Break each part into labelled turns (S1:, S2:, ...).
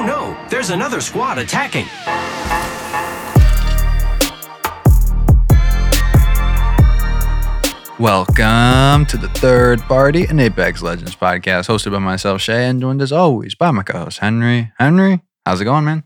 S1: Oh no, there's another squad attacking.
S2: Welcome to the third party an Apex Legends podcast, hosted by myself, Shay, and joined as always by my co-host Henry. Henry, how's it going, man?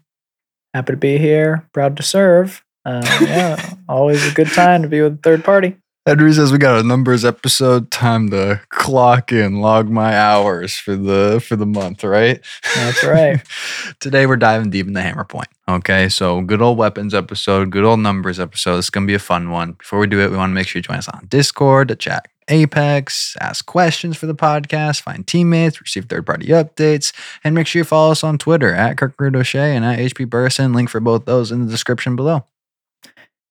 S3: Happy to be here. Proud to serve. Uh, yeah, always a good time to be with a third party.
S2: Henry says we got a numbers episode. Time to clock in, log my hours for the for the month, right?
S3: That's right.
S2: Today we're diving deep into hammer point. Okay, so good old weapons episode, good old numbers episode. It's gonna be a fun one. Before we do it, we want to make sure you join us on Discord to chat Apex, ask questions for the podcast, find teammates, receive third party updates, and make sure you follow us on Twitter at Kirkroot O'Shea and at HP Burson. Link for both those in the description below.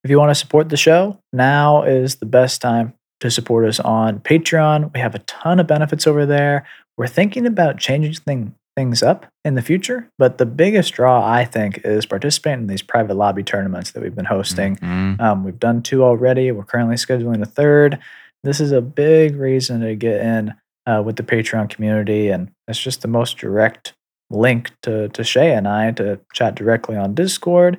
S3: If you want to support the show, now is the best time to support us on Patreon. We have a ton of benefits over there. We're thinking about changing thing, things up in the future, but the biggest draw, I think, is participating in these private lobby tournaments that we've been hosting.
S2: Mhm.
S3: Um, we've done two already. We're currently scheduling a third. This is a big reason to get in uh, with the Patreon community, and it's just the most direct link to to Shay and I to chat directly on Discord,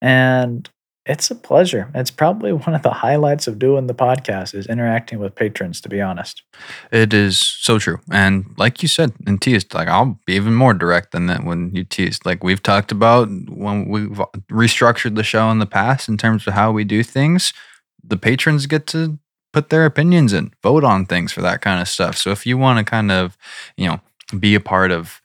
S3: and it's a pleasure. It's probably one of the highlights of doing the podcast is interacting with patrons. To be honest,
S2: It is so true. And like you said and teased, like I'll be even more direct than that when you teased. Like we've talked about when we've restructured the show in the past in terms of how we do things, the patrons get to put their opinions in, vote on things for that kind of stuff. So if you want to kind of, you know, be a part of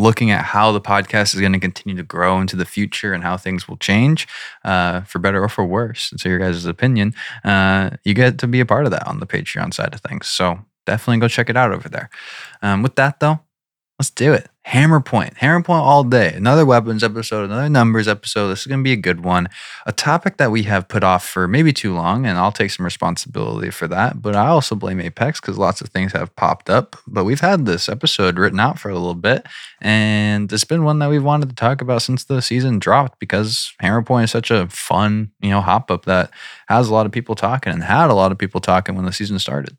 S2: looking at how the podcast is going to continue to grow into the future and how things will change uh, for better or for worse. And so your guys' opinion, uh, you get to be a part of that on the Patreon side of things. So definitely go check it out over there. Um, with that though, let's do it. Hammer point, hammer point all day. Another weapons episode, another numbers episode. This is going to be a good one. A topic that we have put off for maybe too long, and I'll take some responsibility for that. But I also blame Apex because lots of things have popped up. But we've had this episode written out for a little bit, and it's been one that we've wanted to talk about since the season dropped because hammer point is such a fun, you know, hop up that has a lot of people talking and had a lot of people talking when the season started.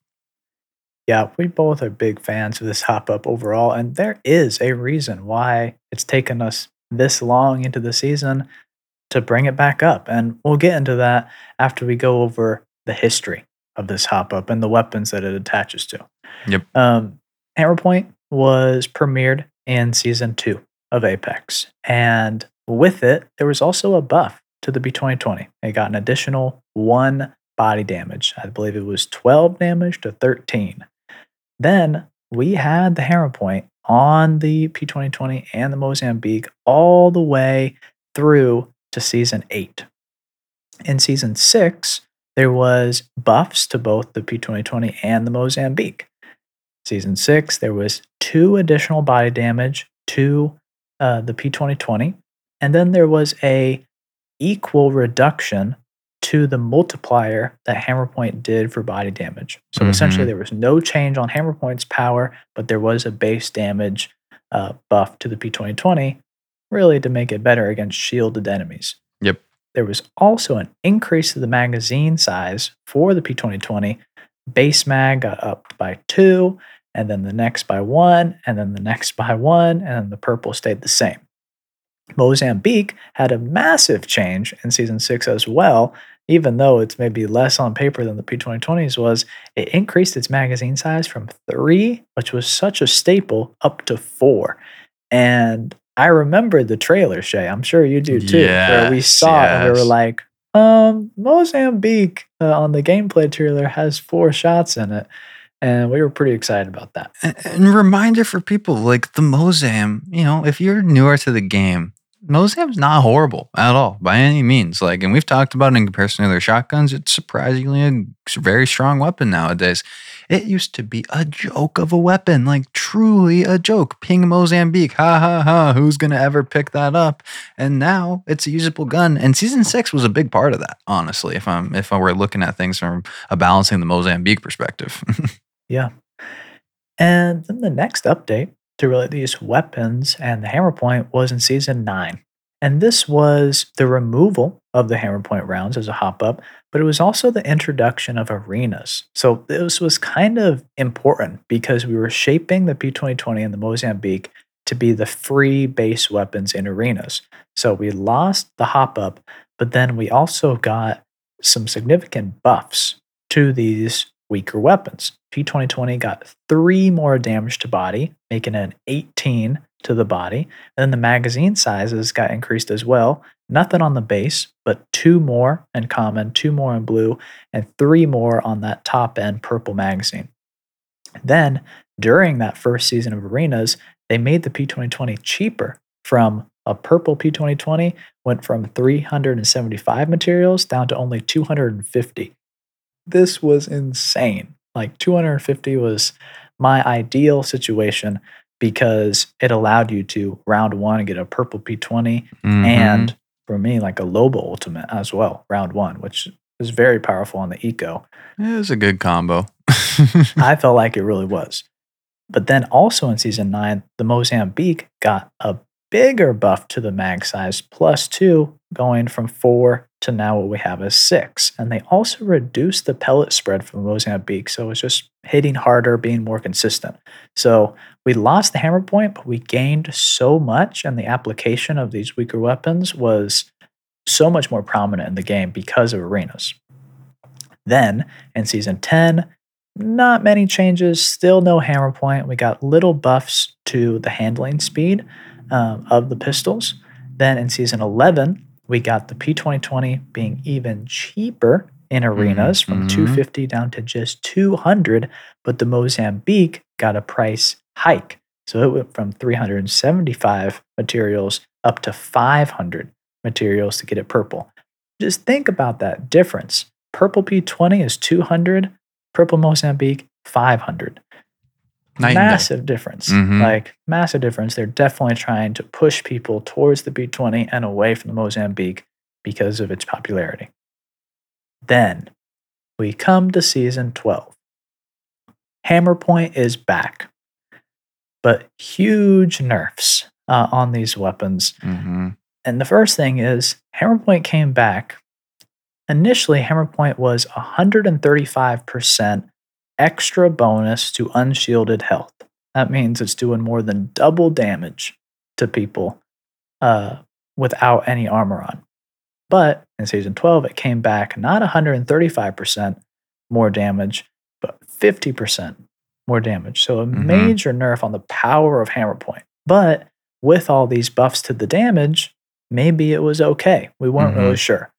S3: Yeah, we both are big fans of this hop up overall, and there is a reason why it's taken us this long into the season to bring it back up. And we'll get into that after we go over the history of this hop up and the weapons that it attaches to.
S2: Yep.
S3: Um, Hammer Point was premiered in season two of Apex. And with it, there was also a buff to the P2020. It got an additional one body damage. I believe it was 12 damage to 13. Then we had the Hammer Point on the P2020 and the Mozambique all the way through to season eight. In season six, there was buffs to both the P2020 and the Mozambique. Season six, there was two additional body damage to uh, the P2020, and then there was a equal reduction to the multiplier that Hammer Point did for body damage. So essentially,
S2: Mhm.
S3: there was no change on Hammer Point's power, but there was a base damage uh, buff to the P2020, really to make it better against shielded enemies.
S2: Yep.
S3: There was also an increase to the magazine size for the P2020. Base mag got up by two, and then the next by one, and then the next by one, and then the purple stayed the same. Mozambique had a massive change in season six as well, even though it's maybe less on paper than the P2020s was. It increased its magazine size from three, which was such a staple, up to four. And I remember the trailer, Shay. I'm sure you do too, where we
S2: Yes,
S3: saw it and we were like, um, Mozambique uh, on the gameplay trailer has four shots in it. And we were pretty excited about that.
S2: And, and reminder for people like the Mozam, you know, if you're newer to the game, Mozam's not horrible at all by any means. Like, and we've talked about it in comparison to their shotguns, it's surprisingly a very strong weapon nowadays. It used to be a joke of a weapon, like truly a joke. Ping Mozambique, ha ha ha. Who's gonna ever pick that up? And now it's a usable gun. And season six was a big part of that, honestly. If I'm if I were looking at things from a balancing the Mozambique perspective.
S3: Yeah. And then the next update to these weapons and the hammer point was in season nine. And this was the removal of the hammer point rounds as a hop up, but it was also the introduction of arenas. So this was kind of important because we were shaping the P2020 and the Mozambique to be the free base weapons in arenas. So we lost the hop up, but then we also got some significant buffs to these weaker weapons. P2020 got three more damage to body, making it an 18 to the body. And then the magazine sizes got increased as well. Nothing on the base, but two more in common, two more in blue, and three more on that top end purple magazine. Then, during that first season of Arenas, they made the P2020 cheaper from a purple P2020 went from 375 materials down to only 250. This was insane. Like 250 was my ideal situation because it allowed you to round one and get a purple P20
S2: Mhm.
S3: and for me like a Loba ultimate as well, round one, which is very powerful on the eco.
S2: it was a good combo.
S3: I felt like it really was. But then also in season nine, the Mozambique got a bigger buff to the mag size, plus two, going from four to now what we have is six. And they also reduced the pellet spread from Mozambique. So it's just hitting harder, being more consistent. So we lost the hammer point, but we gained so much, and the application of these weaker weapons was so much more prominent in the game because of arenas. Then in season 10, not many changes, still no hammer point. We got little buffs to the handling speed um, of the pistols. Then in season 11, we got the P2020 being even cheaper in arenas from
S2: mhm.
S3: 250 down to just 200, but the Mozambique got a price hike. So it went from 375 materials up to 500 materials to get it purple. Just think about that difference. Purple P20 is 200, purple Mozambique 500
S2: Night
S3: massive difference.
S2: Mhm.
S3: Like massive difference. They're definitely trying to push people towards the P20 and away from the Mozambique because of its popularity. Then we come to season 12. Hammer Point is back, but huge nerfs uh, on these weapons.
S2: Mhm.
S3: And the first thing is Hammer Point came back. Initially, Hammer Point was 135% extra bonus to unshielded health. That means it's doing more than double damage to people uh, without any armor on. But in season 12, it came back not 135% more damage, but 50% more damage. So a
S2: Mhm.
S3: major nerf on the power of Hammer Point. But with all these buffs to the damage, maybe it was okay. We weren't
S2: Mhm.
S3: really sure.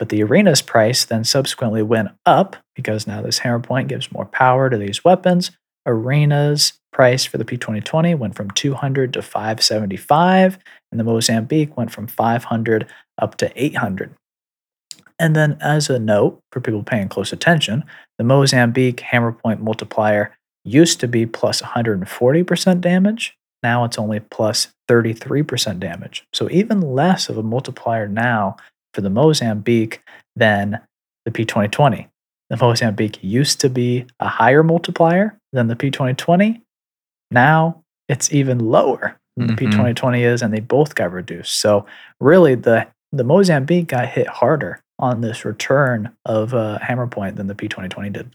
S3: But the arena's price then subsequently went up because now this hammer point gives more power to these weapons. Arena's price for the P2020 went from 200 to 575, and the Mozambique went from 500 up to 800. And then, as a note for people paying close attention, the Mozambique hammer point multiplier used to be plus 140% damage. Now it's only plus 33% damage. So, even less of a multiplier now for the Mozambique than the P2020. The Mozambique used to be a higher multiplier than the P2020. Now it's even lower than the
S2: Mhm.
S3: P2020 is, and they both got reduced. So really, the the Mozambique got hit harder on this return of uh, hammer point than the P2020 did.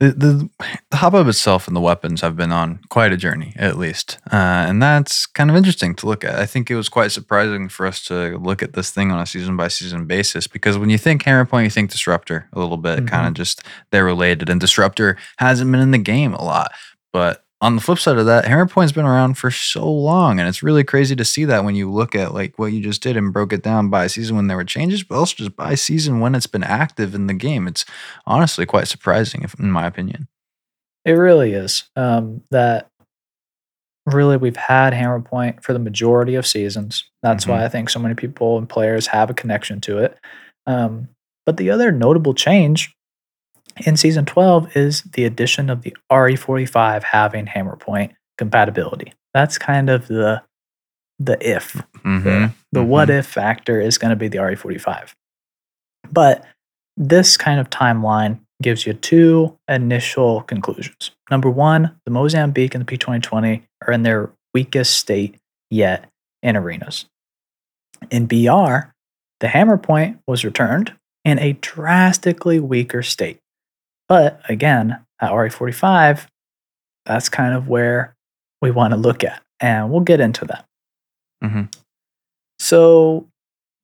S2: The, the the hop itself and the weapons have been on quite a journey, at least, uh, and that's kind of interesting to look at. I think it was quite surprising for us to look at this thing on a season by season basis because when you think Hammer Point, you think Disruptor a little bit, kind of just they're related, and Disruptor hasn't been in the game a lot. But on the flip side of that, Hammer Point's been around for so long, and it's really crazy to see that when you look at like what you just did and broke it down by season when there were changes, but also just by season when it's been active in the game. It's honestly quite surprising, if, in my opinion.
S3: It really is. Um, that really we've had Hammer Point for the majority of seasons. That's why I think so many people and players have a connection to it. Um, but the other notable change in season 12 is the addition of the RE45 having Hammer Point compatibility. That's kind of the the if
S2: Mm-hmm.
S3: the, the what if factor is going to be the RE45. But this kind of timeline gives you two initial conclusions. Number one, the Mozambique and the P2020 are in their weakest state yet in arenas. In BR, the hammer point was returned in a drastically weaker state. But again, at RE45, that's kind of where we want to look at. And we'll get into that.
S2: Mhm.
S3: So,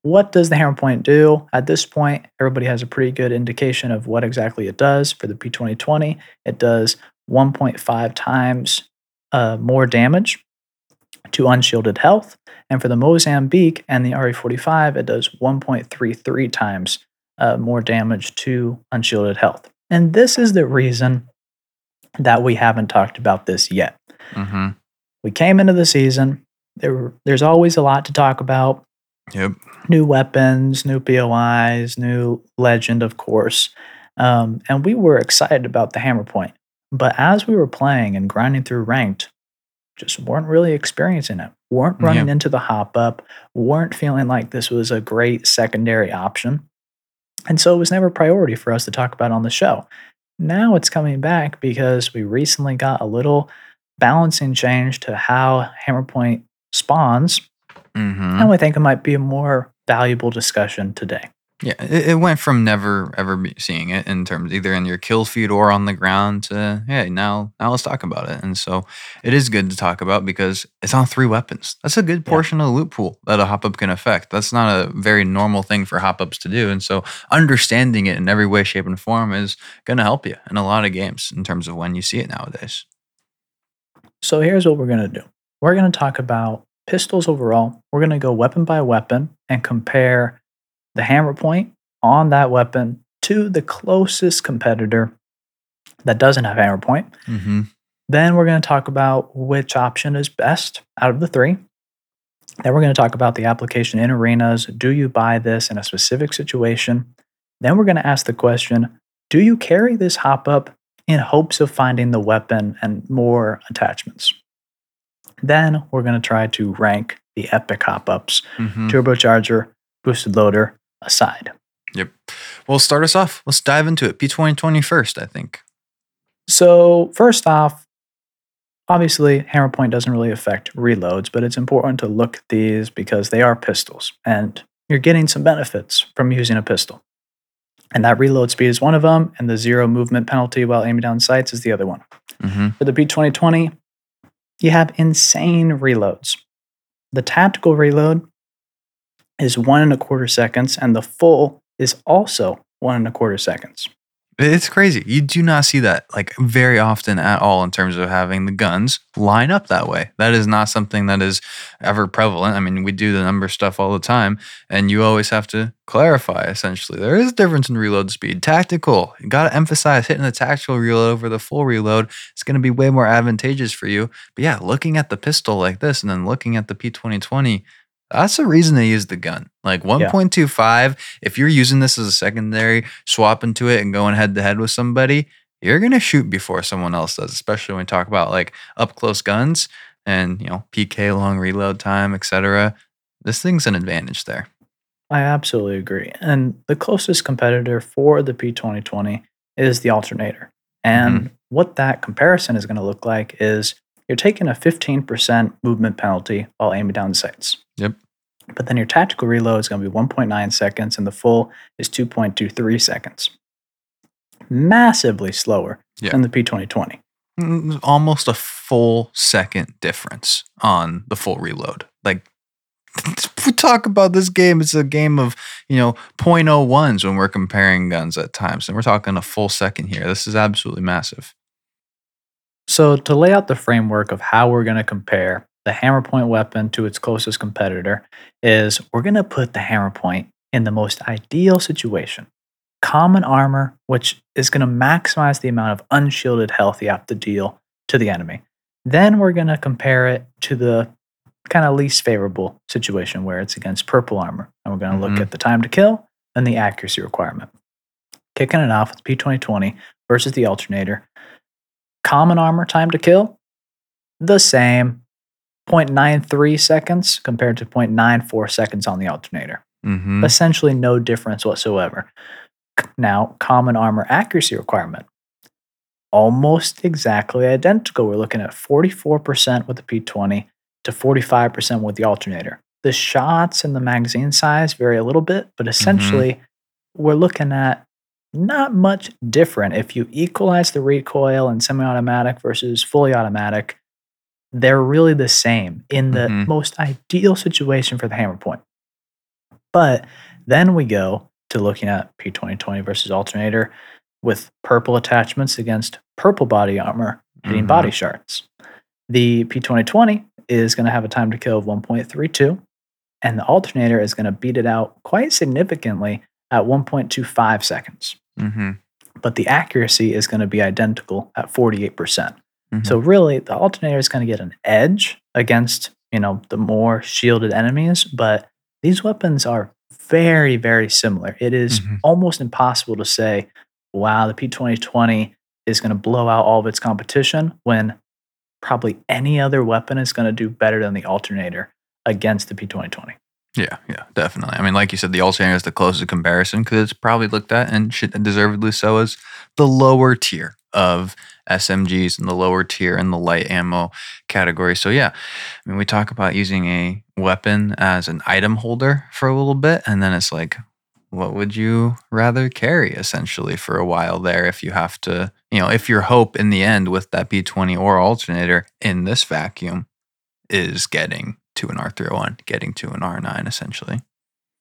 S3: what does the hammer point do? At this point, everybody has a pretty good indication of what exactly it does. For the P2020, it does 1.5 times uh, more damage to unshielded health. And for the Mozambique and the RE45, it does 1.33 times uh, more damage to unshielded health. And this is the reason that we haven't talked about this yet.
S2: Mm-hmm.
S3: We came into the season. There, there's always a lot to talk about
S2: Yep.
S3: new weapons, new POIs, new legend, of course. Um, and we were excited about the hammer point. But as we were playing and grinding through ranked, just weren't really experiencing it. Weren't running into the hop up, weren't feeling like this was a great secondary option. And so it was never a priority for us to talk about on the show. Now it's coming back because we recently got a little balancing change to how Hammerpoint spawns
S2: Mm-hmm.
S3: and we think it might be a more valuable discussion today.
S2: Yeah, it, it went from never ever seeing it in terms either in your kill feed or on the ground to hey now now let's talk about it. And so it is good to talk about because it's on three weapons. That's a good
S3: Yeah.
S2: portion of the loot pool that a hop up can affect. That's not a very normal thing for hop ups to do. And so understanding it in every way, shape, and form is going to help you in a lot of games in terms of when you see it nowadays.
S3: So here's what we're going to do we're going to talk about pistols overall. We're going to go weapon by weapon and compare the hammer point on that weapon to the closest competitor that doesn't have hammer point.
S2: Mm-hmm.
S3: Then we're going to talk about which option is best out of the three. Then we're going to talk about the application in arenas. Do you buy this in a specific situation? Then we're going to ask the question Do you carry this hop up in hopes of finding the weapon and more attachments? Then we're going to try to rank the epic hop ups,
S2: Mm-hmm.
S3: turbocharger, boosted loader aside.
S2: Yep. Well, start us off. Let's dive into it. P2020 first, I think.
S3: So, first off, obviously, hammer point doesn't really affect reloads, but it's important to look at these because they are pistols and you're getting some benefits from using a pistol. And that reload speed is one of them, and the zero movement penalty while aiming down sights is the other one.
S2: Mm-hmm.
S3: For the P2020, you have insane reloads. The tactical reload is one and a quarter seconds, and the full is also one and a quarter seconds.
S2: It's crazy. You do not see that like very often at all in terms of having the guns line up that way. That is not something that is ever prevalent. I mean, we do the number stuff all the time, and you always have to clarify essentially. There is a difference in reload speed. Tactical, you got to emphasize hitting the tactical reload over the full reload. It's going to be way more advantageous for you. But yeah, looking at the pistol like this and then looking at the P2020, that's the reason they use the gun. Like 1.25, if you're using this as a secondary, swapping to it and going head to head with somebody, you're gonna shoot before someone else does, especially when we talk about like up close guns and you know PK long reload time, etc. This thing's an advantage there.
S3: I absolutely agree. And the closest competitor for the P2020 is the alternator. Mm-hmm. And what that comparison is going to look like is you're taking a 15% movement penalty while aiming down sights.
S2: Yep.
S3: But then your tactical reload is going to be 1.9 seconds and the full is 2.23 seconds. Massively slower
S2: Yeah.
S3: than the P2020.
S2: Mm, Almost a full second difference on the full reload. Like we talk about this game, it's a game of you know 0.01s when we're comparing guns at times, and we're talking a full second here. This is absolutely massive.
S3: So, to lay out the framework of how we're going to compare the hammer point weapon to its closest competitor, is we're going to put the hammer point in the most ideal situation common armor, which is going to maximize the amount of unshielded health you have to deal to the enemy. Then we're going to compare it to the kind of least favorable situation where it's against purple armor. And we're going to
S2: Mhm.
S3: look at the time to kill and the accuracy requirement. Kicking it off with P2020 versus the alternator. Common armor time to kill, the same 0.93 seconds compared to 0.94 seconds on the alternator.
S2: Mm-hmm.
S3: Essentially, no difference whatsoever. Now, common armor accuracy requirement, almost exactly identical. We're looking at 44% with the P20 to 45% with the alternator. The shots and the magazine size vary a little bit, but essentially, we're looking at not much different. If you equalize the recoil in semi automatic versus fully automatic, they're really the same in the
S2: Mhm.
S3: most ideal situation for the hammer point. But then we go to looking at P2020 versus alternator with purple attachments against purple body armor hitting
S2: Mhm.
S3: body shards. The P2020 is going to have a time to kill of 1.32, and the alternator is going to beat it out quite significantly at 1.25 seconds.
S2: Mm-hmm.
S3: But the accuracy is going to be identical at 48%.
S2: percent
S3: So really, the alternator is going to get an edge against you know the more shielded enemies, but these weapons are very very similar. It is
S2: Mhm.
S3: almost impossible to say, "Wow, the P2020 is going to blow out all of its competition," when probably any other weapon is going to do better than the alternator against the P2020.
S2: Yeah, yeah, definitely. I mean, like you said, the alternator is the closest comparison because it's probably looked at and should deservedly so as the lower tier of SMGs and the lower tier in the light ammo category. So yeah, I mean, we talk about using a weapon as an item holder for a little bit, and then it's like, what would you rather carry essentially for a while there if you have to, you know, if your hope in the end with that P20 or alternator in this vacuum is getting to an R301, getting to an R9 essentially.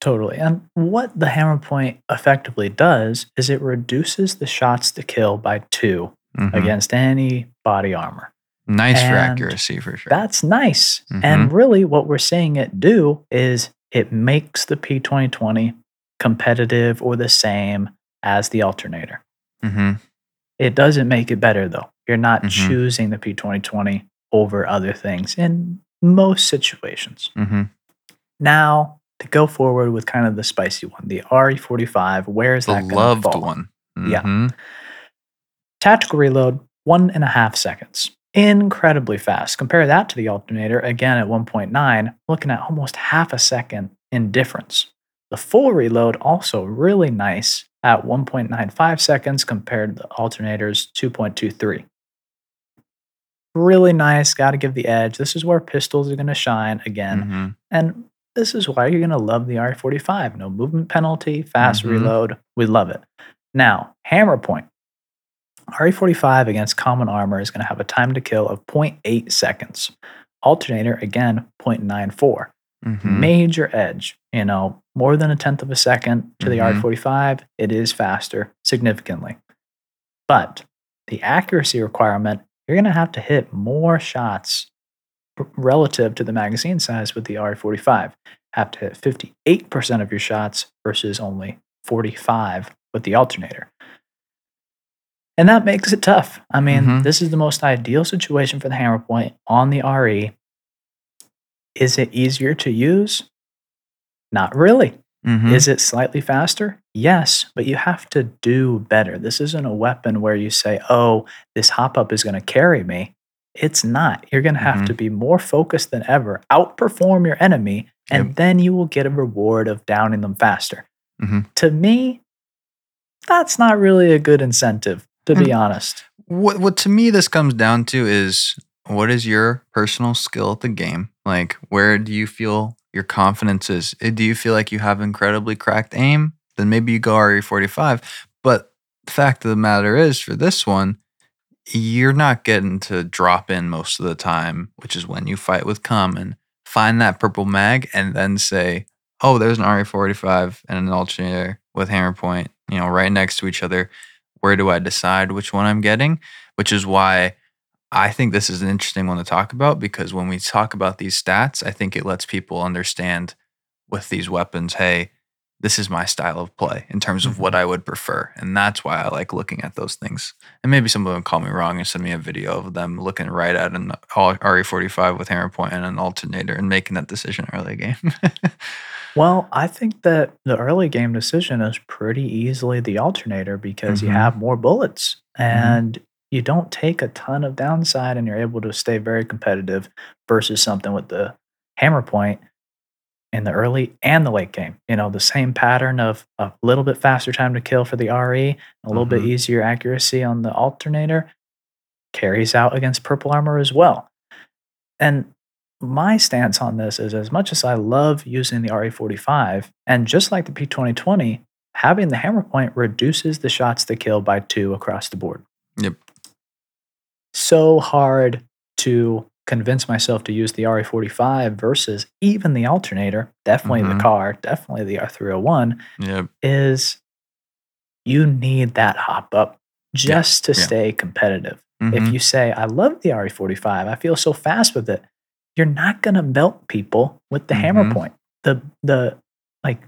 S3: Totally. And what the hammer point effectively does is it reduces the shots to kill by 2
S2: Mhm.
S3: against any body armor.
S2: Nice for accuracy for sure.
S3: That's nice.
S2: Mhm.
S3: And really, what we're seeing it do is it makes the P2020 competitive or the same as the alternator.
S2: hmm
S3: It doesn't make it better, though. You're not
S2: Mhm.
S3: choosing the P2020 over other things in most situations.
S2: hmm
S3: Now, to go forward with kind of the spicy one, the RE45, where is
S2: The
S3: that
S2: loved
S3: fall?
S2: one.
S3: Yeah.
S2: Mhm.
S3: Tactical reload, one and a half seconds. Incredibly fast. Compare that to the alternator, again at 1.9, looking at almost half a second in difference. The full reload, also really nice at 1.95 seconds compared to the alternator's 2.23. Really nice, got to give the edge. This is where pistols are going to shine again.
S2: Mhm.
S3: And this is why you're going to love the R45. No movement penalty, fast
S2: Mhm.
S3: reload. We love it. Now, hammer point. RE45 against common armor is going to have a time to kill of 0.8 seconds. Alternator, again, 0.94.
S2: Mhm.
S3: Major edge, you know, more than a tenth of a second to the
S2: Mhm.
S3: R45. It is faster significantly. But the accuracy requirement, you're going to have to hit more shots relative to the magazine size with the R45. Have to hit 58% of your shots versus only 45 with the alternator. And that makes it tough. I mean,
S2: Mhm.
S3: this is the most ideal situation for the hammer point on the RE. Is it easier to use? Not really.
S2: Mhm.
S3: Is it slightly faster? Yes, but you have to do better. This isn't a weapon where you say, oh, this hop up is going to carry me. It's not. You're going to have
S2: Mhm.
S3: to be more focused than ever, outperform your enemy, and
S2: Yep.
S3: then you will get a reward of downing them faster.
S2: Mhm.
S3: To me, that's not really a good incentive, to be honest.
S2: what what to me this comes down to is what is your personal skill at the game? Like where do you feel your confidence is? Uh, Do you feel like you have incredibly cracked aim? Then maybe you go RE45. But the fact of the matter is for this one, you're not getting to drop in most of the time, which is when you fight with common, find that purple mag and then say, Oh, there's an RE45 and an alternator with hammer point, you know, right next to each other. Where do I decide which one I'm getting? Which is why I think this is an interesting one to talk about because when we talk about these stats, I think it lets people understand with these weapons, hey, this is my style of play in terms of what I would prefer. And that's why I like looking at those things. And maybe some of them call me wrong and send me a video of them looking right at an RE45 with hammer point and an alternator and making that decision early game.
S3: Well, I think that the early game decision is pretty easily the alternator because you
S2: Mhm.
S3: have more bullets and you don't take a ton of downside and you're able to stay very competitive versus something with the hammer point in the early and the late game. You know, the same pattern of a little bit faster time to kill for the RE, a little bit
S2: Mhm.
S3: easier accuracy on the alternator carries out against purple armor as well. And my stance on this is as much as I love using the RE45, and just like the P2020, having the hammer point reduces the shots to kill by two across the board.
S2: Yep.
S3: So hard to convince myself to use the RE45 versus even the alternator, definitely
S2: Mhm.
S3: the car, definitely the R301,
S2: Yeah.
S3: is you need that hop up just to
S2: yeah.
S3: stay competitive.
S2: Mhm.
S3: If you say, I love the RE45, I feel so fast with it, you're not going to melt people with the hammer
S2: Mhm.
S3: point. The, the like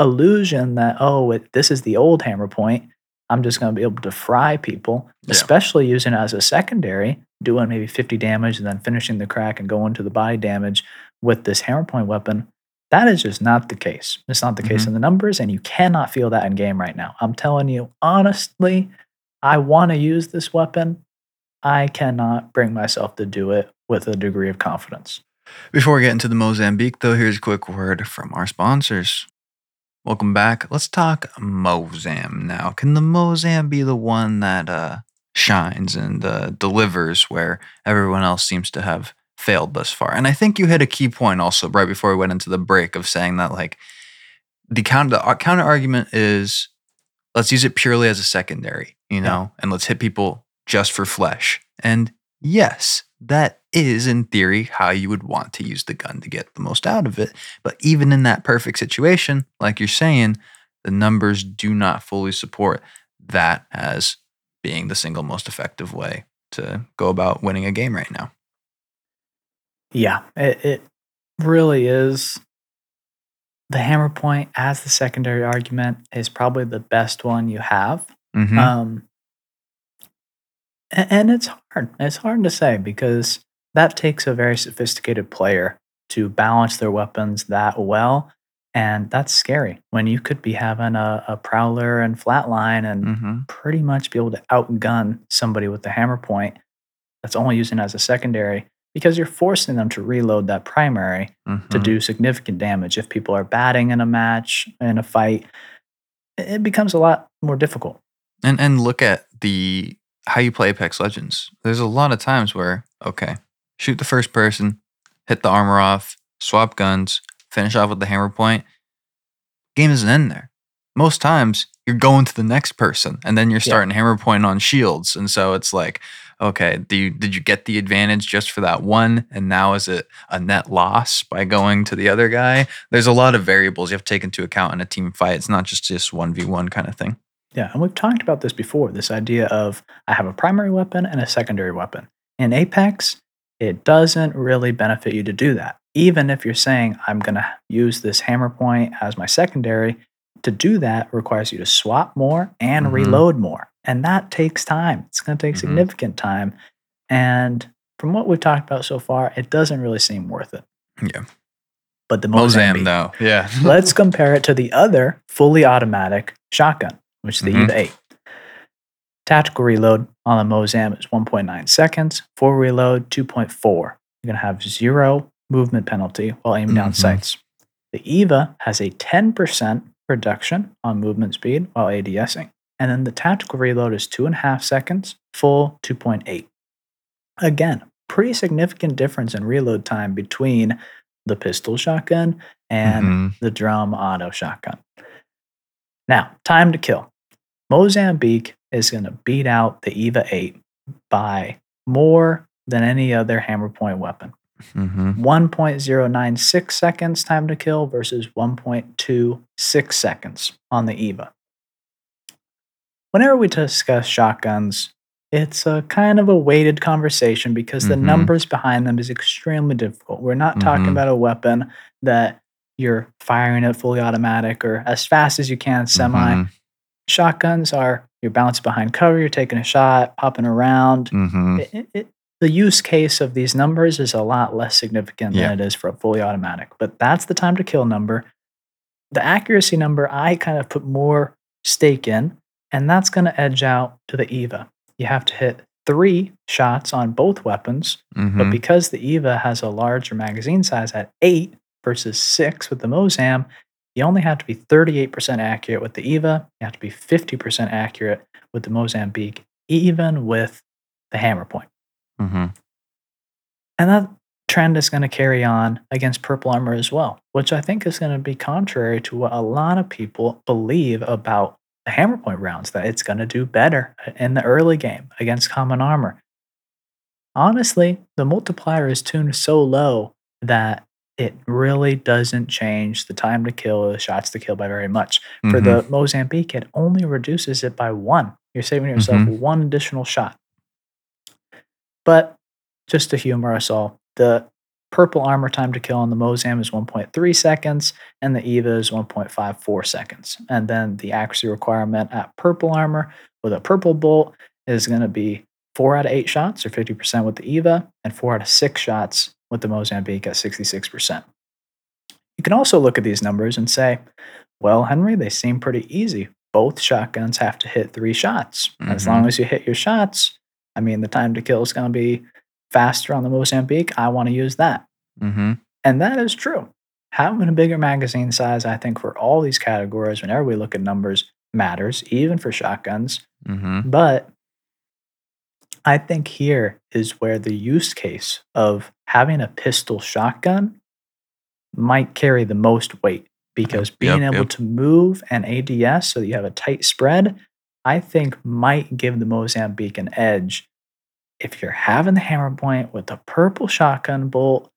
S3: illusion that, oh, it, this is the old hammer point. I'm just going to be able to fry people,
S2: Yeah.
S3: especially using it as a secondary, doing maybe 50 damage and then finishing the crack and going to the body damage with this hammer point weapon. That is just not the case. It's not the case
S2: Mhm.
S3: in the numbers, and you cannot feel that in game right now. I'm telling you, honestly, I want to use this weapon. I cannot bring myself to do it with a degree of confidence.
S2: Before we get into the Mozambique, though, here's a quick word from our sponsors. Welcome back. Let's talk Mozam now. Can the Mozam be the one that uh, shines and uh, delivers where everyone else seems to have failed thus far? And I think you hit a key point also right before we went into the break of saying that like the counter the counter argument is let's use it purely as a secondary, you know, and let's hit people just for flesh. And yes, that is in theory how you would want to use the gun to get the most out of it. But even in that perfect situation, like you're saying, the numbers do not fully support that as being the single most effective way to go about winning a game right now.
S3: Yeah, it, it really is. The hammer point as the secondary argument is probably the best one you have.
S2: Mm-hmm.
S3: Um, and it's hard. It's hard to say because that takes a very sophisticated player to balance their weapons that well. And that's scary when you could be having a, a prowler and flatline and
S2: mm-hmm.
S3: pretty much be able to outgun somebody with the hammer point that's only using as a secondary because you're forcing them to reload that primary to
S2: Mm-hmm.
S3: do significant damage. If people are batting in a match, in a fight, it it becomes a lot more difficult.
S2: And and look at the how you play Apex Legends. There's a lot of times where okay, shoot the first person, hit the armor off, swap guns, finish off with the hammer point. Game isn't in there. Most times you're going to the next person, and then you're
S3: Yeah.
S2: starting hammer point on shields, and so it's like, okay, do you did you get the advantage just for that one, and now is it a net loss by going to the other guy? There's a lot of variables you have to take into account in a team fight. It's not just just one v one kind of thing.
S3: Yeah, and we've talked about this before this idea of I have a primary weapon and a secondary weapon. In Apex, it doesn't really benefit you to do that. Even if you're saying, I'm going to use this hammer point as my secondary, to do that requires you to swap more and
S2: Mhm.
S3: reload more. And that takes time. It's going to take
S2: Mhm.
S3: significant time. And from what we've talked about so far, it doesn't really seem worth it.
S2: Yeah.
S3: But the
S2: Mozam
S3: Mozambique,
S2: though, yeah.
S3: let's compare it to the other fully automatic shotgun, which is the
S2: Mhm.
S3: EVA 8. Tactical reload on the Mozam is 1.9 seconds. Full reload, 2.4. You're going to have zero movement penalty while aiming down
S2: Mhm.
S3: sights. The EVA has a 10% reduction on movement speed while ADSing. And then the tactical reload is 2.5 seconds, full 2.8. Again, pretty significant difference in reload time between the pistol shotgun and
S2: Mhm.
S3: the drum auto shotgun. Now, time to kill. Mozambique is going to beat out the EVA 8 by more than any other hammer point weapon.
S2: Mhm.
S3: 1.096 seconds time to kill versus 1.26 seconds on the EVA. Whenever we discuss shotguns, it's a kind of a weighted conversation because the
S2: Mhm.
S3: numbers behind them is extremely difficult. We're not talking
S2: Mhm.
S3: about a weapon that you're firing it fully automatic or as fast as you can semi. Shotguns are you're bouncing behind cover, you're taking a shot, popping around.
S2: Mhm.
S3: It- it- the use case of these numbers is a lot less significant
S2: Yeah.
S3: than it is for a fully automatic. But that's the time to kill number. The accuracy number, I kind of put more stake in, and that's going to edge out to the EVA. You have to hit three shots on both weapons, but
S2: Mhm.
S3: because the EVA has a larger magazine size at eight versus six with the Mozam, you only have to be 38% accurate with the EVA. You have to be 50% accurate with the Mozambique, even with the hammer point.
S2: Mhm.
S3: And that trend is going to carry on against purple armor as well, which I think is going to be contrary to what a lot of people believe about the hammer point rounds, that it's going to do better in the early game against common armor. honestly, the multiplier is tuned so low that it really doesn't change the time to kill or the shots to kill by very much. For
S2: Mhm.
S3: the Mozambique, it only reduces it by one. You're saving yourself
S2: Mhm.
S3: one additional shot. But just to humor us all, the purple armor time to kill on the Mozam is 1.3 seconds, and the Eva is 1.54 seconds. And then the accuracy requirement at purple armor with a purple bolt is going to be four out of eight shots, or 50% with the Eva, and four out of six shots with the Mozambique at 66%. You can also look at these numbers and say, well, Henry, they seem pretty easy. Both shotguns have to hit three shots. As
S2: Mhm.
S3: long as you hit your shots, I mean, the time to kill is going to be faster on the Mozambique. I want to use that.
S2: Mm-hmm.
S3: And that is true. Having a bigger magazine size, I think, for all these categories, whenever we look at numbers, matters, even for shotguns.
S2: Mm-hmm.
S3: But I think here is where the use case of having a pistol shotgun might carry the most weight because
S2: Yep,
S3: being
S2: yep,
S3: able
S2: yep.
S3: to move an ADS so that you have a tight spread, I think might give the Mozambique an edge. If you're having the hammer point with the purple shotgun bolt,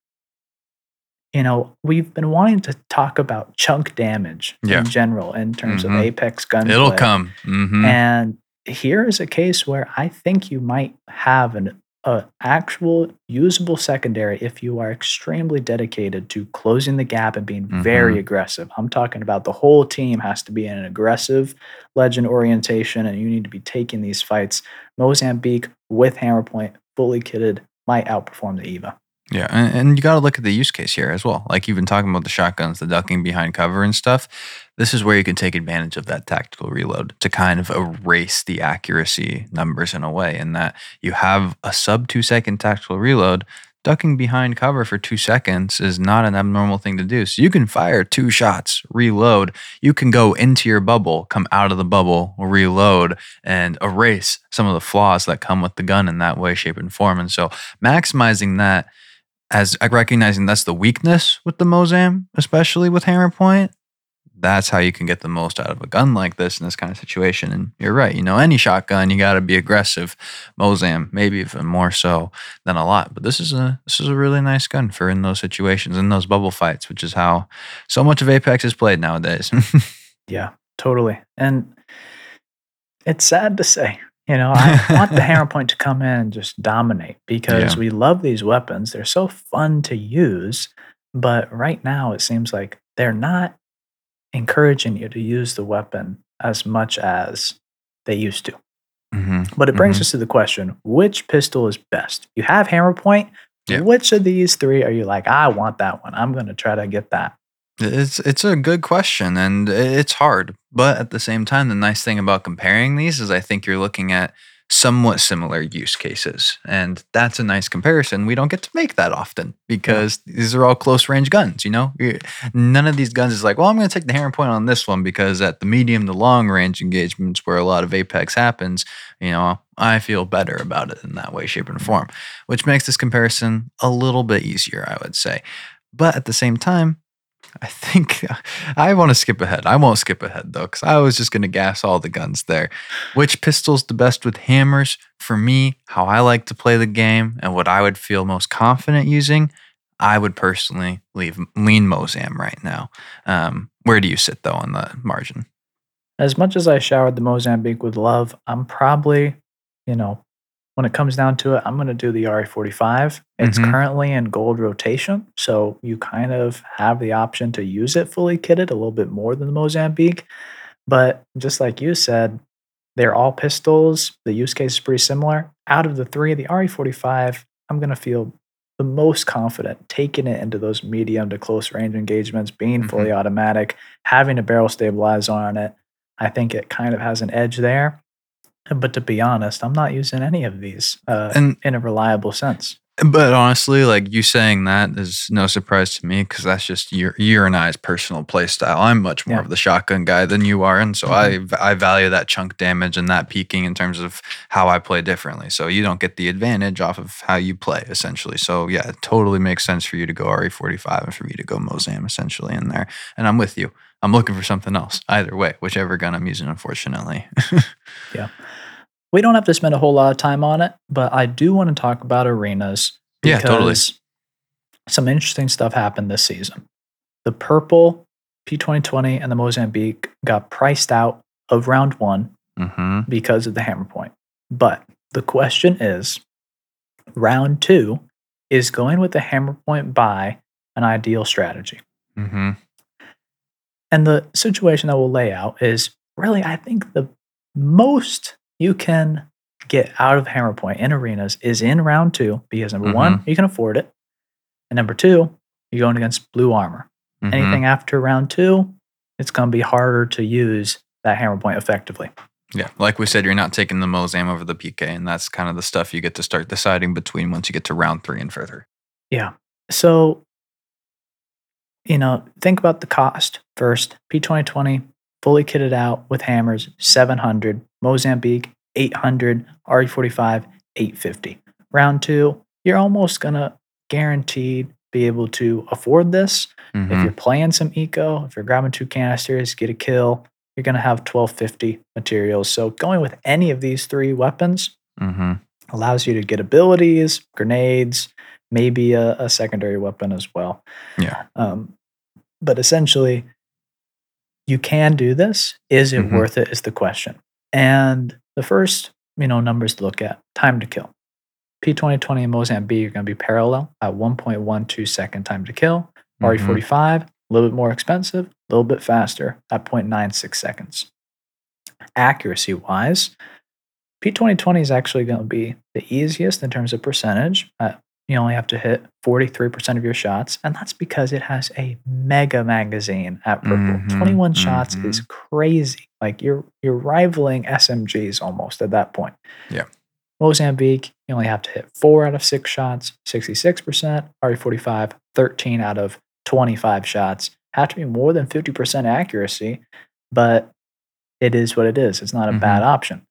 S3: you know, we've been wanting to talk about chunk damage
S2: Yeah.
S3: in general in terms
S2: Mhm.
S3: of Apex gunplay.
S2: It'll come. Mm-hmm.
S3: And here is a case where I think you might have an a actual usable secondary if you are extremely dedicated to closing the gap and being very
S2: Mhm.
S3: aggressive. I'm talking about the whole team has to be in an aggressive legend orientation and you need to be taking these fights. Mozambique with hammer point fully kitted might outperform the Eva.
S2: Yeah, and, and you got to look at the use case here as well. Like you've been talking about the shotguns, the ducking behind cover and stuff. This is where you can take advantage of that tactical reload to kind of erase the accuracy numbers in a way, in that you have a sub two second tactical reload. Ducking behind cover for two seconds is not an abnormal thing to do. So you can fire two shots, reload. You can go into your bubble, come out of the bubble, reload, and erase some of the flaws that come with the gun in that way, shape, and form. And so maximizing that as recognizing that's the weakness with the Mozam, especially with hammer point, that's how you can get the most out of a gun like this in this kind of situation. And you're right, you know, any shotgun, you got to be aggressive. Mozam, maybe even more so than a lot. But this is a this is a really nice gun for in those situations, in those bubble fights, which is how so much of Apex is played nowadays.
S3: Yeah, totally. And it's sad to say, you know, I want the hammer point to come in and just dominate because
S2: Yeah.
S3: we love these weapons. They're so fun to use. But right now, it seems like they're not encouraging you to use the weapon as much as they used to.
S2: hmm
S3: But it brings
S2: Mhm.
S3: us to the question which pistol is best? You have hammer point.
S2: Yeah.
S3: Which of these three are you like, I want that one? I'm going to try to get that.
S2: It's it's a good question and it's hard, but at the same time, the nice thing about comparing these is I think you're looking at somewhat similar use cases, and that's a nice comparison. We don't get to make that often because these are all close range guns. You know, none of these guns is like, well, I'm going to take the hammer point on this one because at the medium to long range engagements where a lot of apex happens, you know, I feel better about it in that way, shape, and form, which makes this comparison a little bit easier, I would say. But at the same time, I think I want to skip ahead. I won't skip ahead though, because I was just going to gas all the guns there. Which pistol's the best with hammers? For me, how I like to play the game and what I would feel most confident using, I would personally leave lean Mozam right now. Um, where do you sit though on the margin?
S3: As much as I showered the Mozambique with love, I'm probably, you know, when it comes down to it, I'm going to do the RE45. It's
S2: Mhm.
S3: currently in gold rotation, so you kind of have the option to use it fully kitted a little bit more than the Mozambique. But just like you said, they're all pistols. The use case is pretty similar. Out of the three, the RE45, I'm going to feel the most confident taking it into those medium to close range engagements, being
S2: Mhm.
S3: fully automatic, having a barrel stabilizer on it. I think it kind of has an edge there. But to be honest, I'm not using any of these uh,
S2: And
S3: in a reliable sense.
S2: But honestly, like you saying that is no surprise to me because that's just your your and I's personal play style. I'm much more
S3: Yeah.
S2: of the shotgun guy than you are, and so
S3: Mhm.
S2: I I value that chunk damage and that peaking in terms of how I play differently. So you don't get the advantage off of how you play essentially. So yeah, it totally makes sense for you to go RE45 and for me to go Mozam essentially in there. And I'm with you. I'm looking for something else either way, whichever gun I'm using. Unfortunately,
S3: we don't have to spend a whole lot of time on it, but I do want to talk about arenas.
S2: Yeah, totally.
S3: because Some interesting stuff happened this season. The purple P2020 and the Mozambique got priced out of round one
S2: Mm-hmm.
S3: because of the hammer point. But the question is round two is going with the hammer point by an ideal strategy.
S2: Mm-hmm.
S3: And the situation that we'll lay out is really, I think, the most you can get out of hammer point in arenas is in round two because number one, you can afford it. And number two, you're going against blue armor.
S2: Mhm.
S3: Anything after round two, it's going to be harder to use that hammer point effectively.
S2: Yeah, like we said, you're not taking the Mozam over the PK, and that's kind of the stuff you get to start deciding between once you get to round three and further.
S3: Yeah. So, you know, think about the cost first. P2020 fully kitted out with hammers, 700. Mozambique, 800. RE45, 850. Round two, you're almost to guaranteed be able to afford this. If
S2: Mhm.
S3: you're playing some eco, if you're grabbing two canisters, get a kill, you're to have 1250 materials. So going with any of these three weapons
S2: Mhm.
S3: allows you to get abilities, grenades, maybe a, a secondary weapon as well.
S2: Yeah.
S3: Um, but essentially, you can do this. Is it
S2: Mhm.
S3: worth it? Is the question. And the first, you know, numbers to look at: time to kill. P2020 and Mozambique are going to be parallel at 1.12 second time to kill.
S2: Mhm.
S3: RE45, a little bit more expensive, a little bit faster at 0.96 seconds. Accuracy wise, P2020 is actually going to be the easiest in terms of percentage. Uh, you only have to hit 43% of your shots, and that's because it has a mega magazine at purple.
S2: Mhm,
S3: 21 shots is crazy. Like you're you're rivaling SMGs almost at that point.
S2: Yeah.
S3: Mozambique, you only have to hit four out of six shots, 66%. RE45, 13 out of 25 shots. Have to be more than 50% accuracy, but it is what it is. It's not a bad option.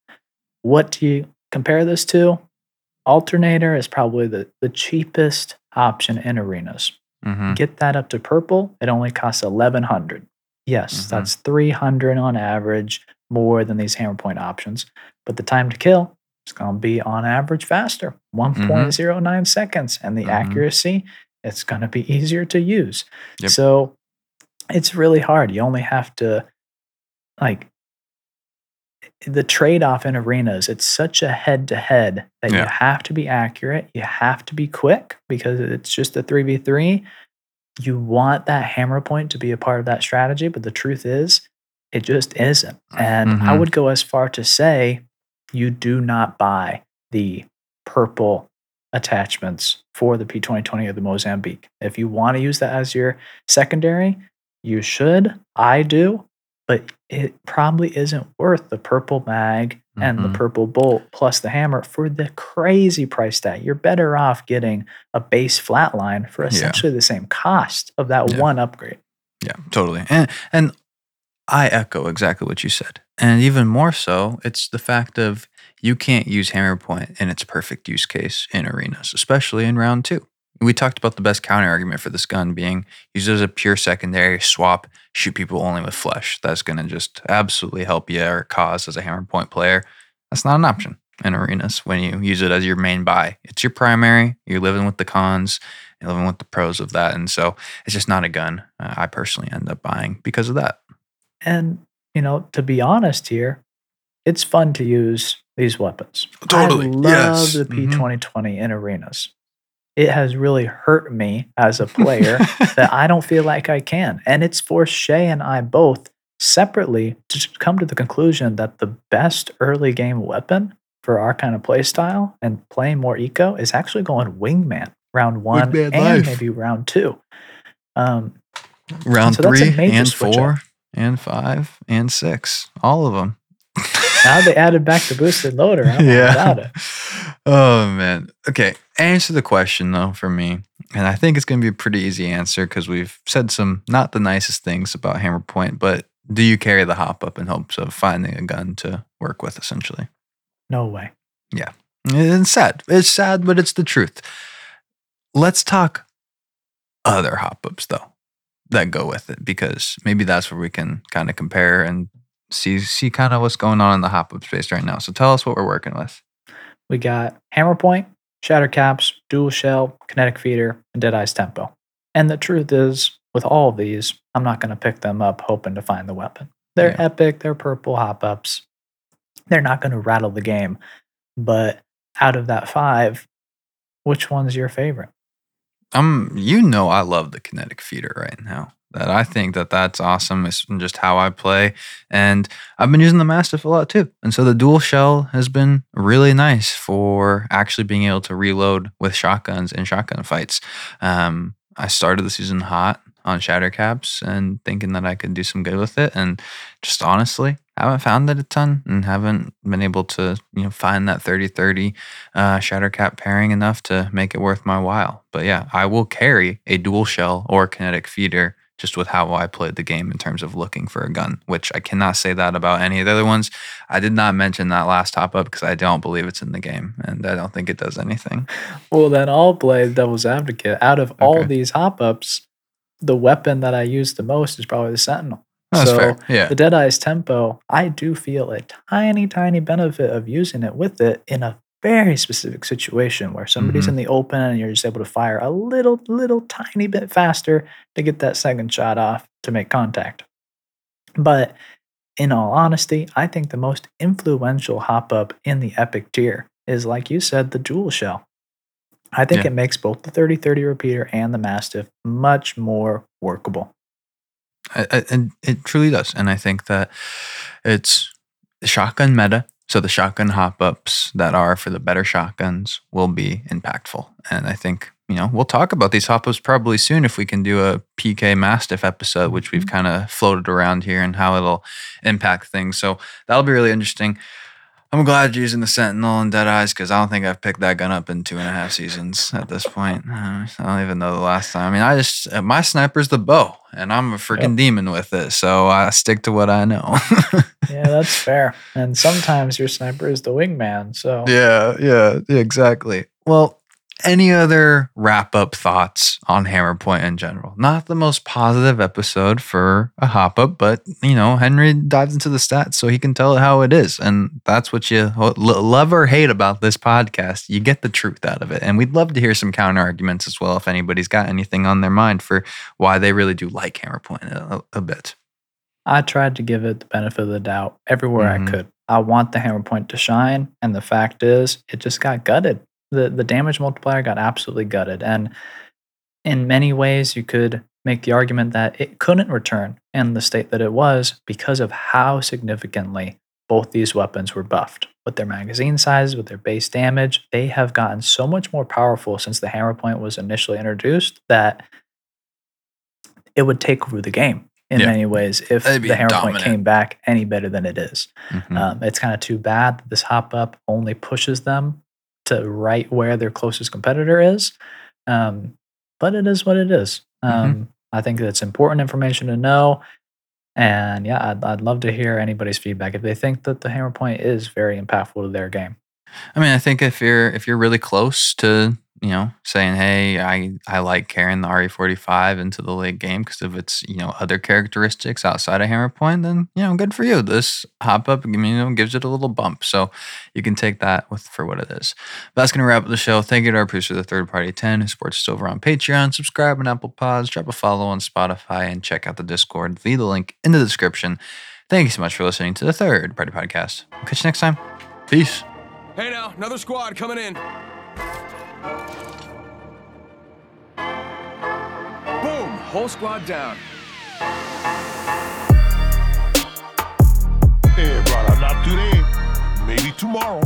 S3: What do you compare this to? Alternator is probably the, the cheapest option in arenas.
S2: Mhm.
S3: Get that up to purple, it only costs 1100 Yes,
S2: Mhm.
S3: that's 300 on average more than these hammer point options. But the time to kill is going to be on average faster 1.09 seconds. And the
S2: Mhm.
S3: accuracy, it's going to be easier to use.
S2: Yep.
S3: So it's really hard. You only have to, like, the trade off in arenas, it's such a head to head that you have to be accurate. You have to be quick because it's just a 3v3. You want that hammer point to be a part of that strategy, but the truth is, it just isn't. And I
S2: Mhm.
S3: would go as far to say you do not buy the purple attachments for the P2020 or the Mozambique. If you want to use that as your secondary, you should. I do, but it probably isn't worth the purple mag and the
S2: Mhm.
S3: purple bolt plus the hammer for the crazy price tag. You're better off getting a base flatline for
S2: Yeah.
S3: essentially the same cost of that
S2: Yeah.
S3: one upgrade.
S2: Yeah, totally. And and I echo exactly what you said. And even more so, it's the fact of you can't use hammer point in its perfect use case in arenas, especially in round two. We talked about the best counter argument for this gun being use it as a pure secondary swap, shoot people only with flesh. That's going to just absolutely help you or cause as a hammer point player. That's not an option in arenas when you use it as your main buy. It's your primary. You're living with the cons, you're living with the pros of that. And so it's just not a gun uh, I personally end up buying because of that.
S3: And, you know, to be honest here, it's fun to use these weapons.
S2: Totally,
S3: I love
S2: yes.
S3: the
S2: Mhm.
S3: P2020 in arenas. It has really hurt me as a player that I don't feel like I can. And it's forced Shay and I both separately to come to the conclusion that the best early game weapon for our kind of play style and playing more eco is actually going wingman round one
S2: Wingman
S3: and
S2: life.
S3: maybe round two. Um,
S2: Round
S3: So
S2: three and four
S3: up.
S2: and five and six, all of them.
S3: Now they added back the boosted loader. I'm it.
S2: Oh man. Okay. Answer the question though for me, and I think it's going to be a pretty easy answer because we've said some not the nicest things about Hammer Point, but do you carry the hop up in hopes of finding a gun to work with? Essentially,
S3: No way. Yeah.
S2: It's sad. It's sad, but it's the truth. Let's talk other hop ups though that go with it because maybe that's where we can kind of compare and see see kind of what's going on in the hop up space right now. So tell us what we're working with.
S3: We got Hammer Point, Shatter Caps, Dual Shell, Kinetic Feeder, and Deadeye's Tempo. And the truth is, with all of these, I'm not going to pick them up hoping to find the weapon. They're
S2: Yeah.
S3: epic, they're purple hop ups. They're not going to rattle the game. But out of that five, which one's your favorite?
S2: Um, you know, I love the kinetic feeder right now. That I think that that's awesome. It's just how I play, and I've been using the Mastiff a lot too. And so the dual shell has been really nice for actually being able to reload with shotguns in shotgun fights. Um, I started the season hot on shatter caps and thinking that I could do some good with it, and just honestly haven't found it a ton and haven't been able to you know find that 30-30 uh, shatter cap pairing enough to make it worth my while. But yeah, I will carry a dual shell or kinetic feeder just with how I played the game in terms of looking for a gun, which I cannot say that about any of the other ones. I did not mention that last top up because I don't believe it's in the game and I don't think it does anything.
S3: Well, then I'll play devil's advocate. Out of all these hop ups, the weapon that I use the most is probably the Sentinel.
S2: That's
S3: so
S2: fair. Yeah.
S3: the Deadeye's Tempo, I do feel a tiny, tiny benefit of using it with it in a very specific situation where somebody's
S2: Mhm.
S3: in the open and you're just able to fire a little, little tiny bit faster to get that second shot off to make contact. But in all honesty, I think the most influential hop up in the epic tier is, like you said, the dual shell. I think
S2: Yeah.
S3: it makes both the 30 30 repeater and the Mastiff much more workable.
S2: I, I, and it truly does. And I think that it's shotgun meta. So the shotgun hop ups that are for the better shotguns will be impactful. And I think, you know, we'll talk about these hop ups probably soon if we can do a PK Mastiff episode, which we've mm-hmm. kind of floated around here and how it'll impact things. So that'll be really interesting. I'm glad you're using the Sentinel and Deadeye's because I don't think I've picked that gun up in two and a half seasons at this point. Uh, I don't even know the last time. I mean, I just, my sniper's the bow and I'm a freaking demon with it. So I stick to what I know.
S3: Yeah, that's fair. And sometimes your sniper is the wingman. So
S2: yeah, yeah, exactly. Well, any other wrap up thoughts on Hammer Point in general? Not the most positive episode for a hop up, but you know, Henry dives into the stats so he can tell it how it is. And that's what you love or hate about this podcast. You get the truth out of it. And we'd love to hear some counter arguments as well if anybody's got anything on their mind for why they really do like Hammer Point a, a bit.
S3: I tried to give it the benefit of the doubt everywhere
S2: Mhm.
S3: I could. I want the hammer point to shine, and the fact is, it just got gutted. The The damage multiplier got absolutely gutted, and in many ways, you could make the argument that it couldn't return in the state that it was because of how significantly both these weapons were buffed. With their magazine sizes, with their base damage, they have gotten so much more powerful since the hammer point was initially introduced that it would take over the game in
S2: Yeah.
S3: many ways if the hammer
S2: dominant.
S3: point came back any better than it is.
S2: Mhm.
S3: Um, it's kind of too bad that this hop up only pushes them to right where their closest competitor is. Um, but it is what it is. Um, I think that's important information to know. And yeah, I'd, I'd love to hear anybody's feedback if they think that the hammer point is very impactful to their game.
S2: I mean, I think if you're if you're really close to you know saying, hey, I I like carrying the RE45 into the late game because of its you know other characteristics outside of Hammer Point, then you know good for you. This hop up, you know, gives it a little bump, so you can take that with for what it is. But that's gonna wrap up the show. Thank you to our producer, the Third Party Ten, who supports us over on Patreon. Subscribe on Apple Pods, drop a follow on Spotify, and check out the Discord via the link in the description. Thank you so much for listening to the Third Party Podcast. We'll catch you next time. Peace.
S1: Hey now, another squad coming in. Boom! Whole squad down.
S4: Hey, brother, not today. Maybe tomorrow.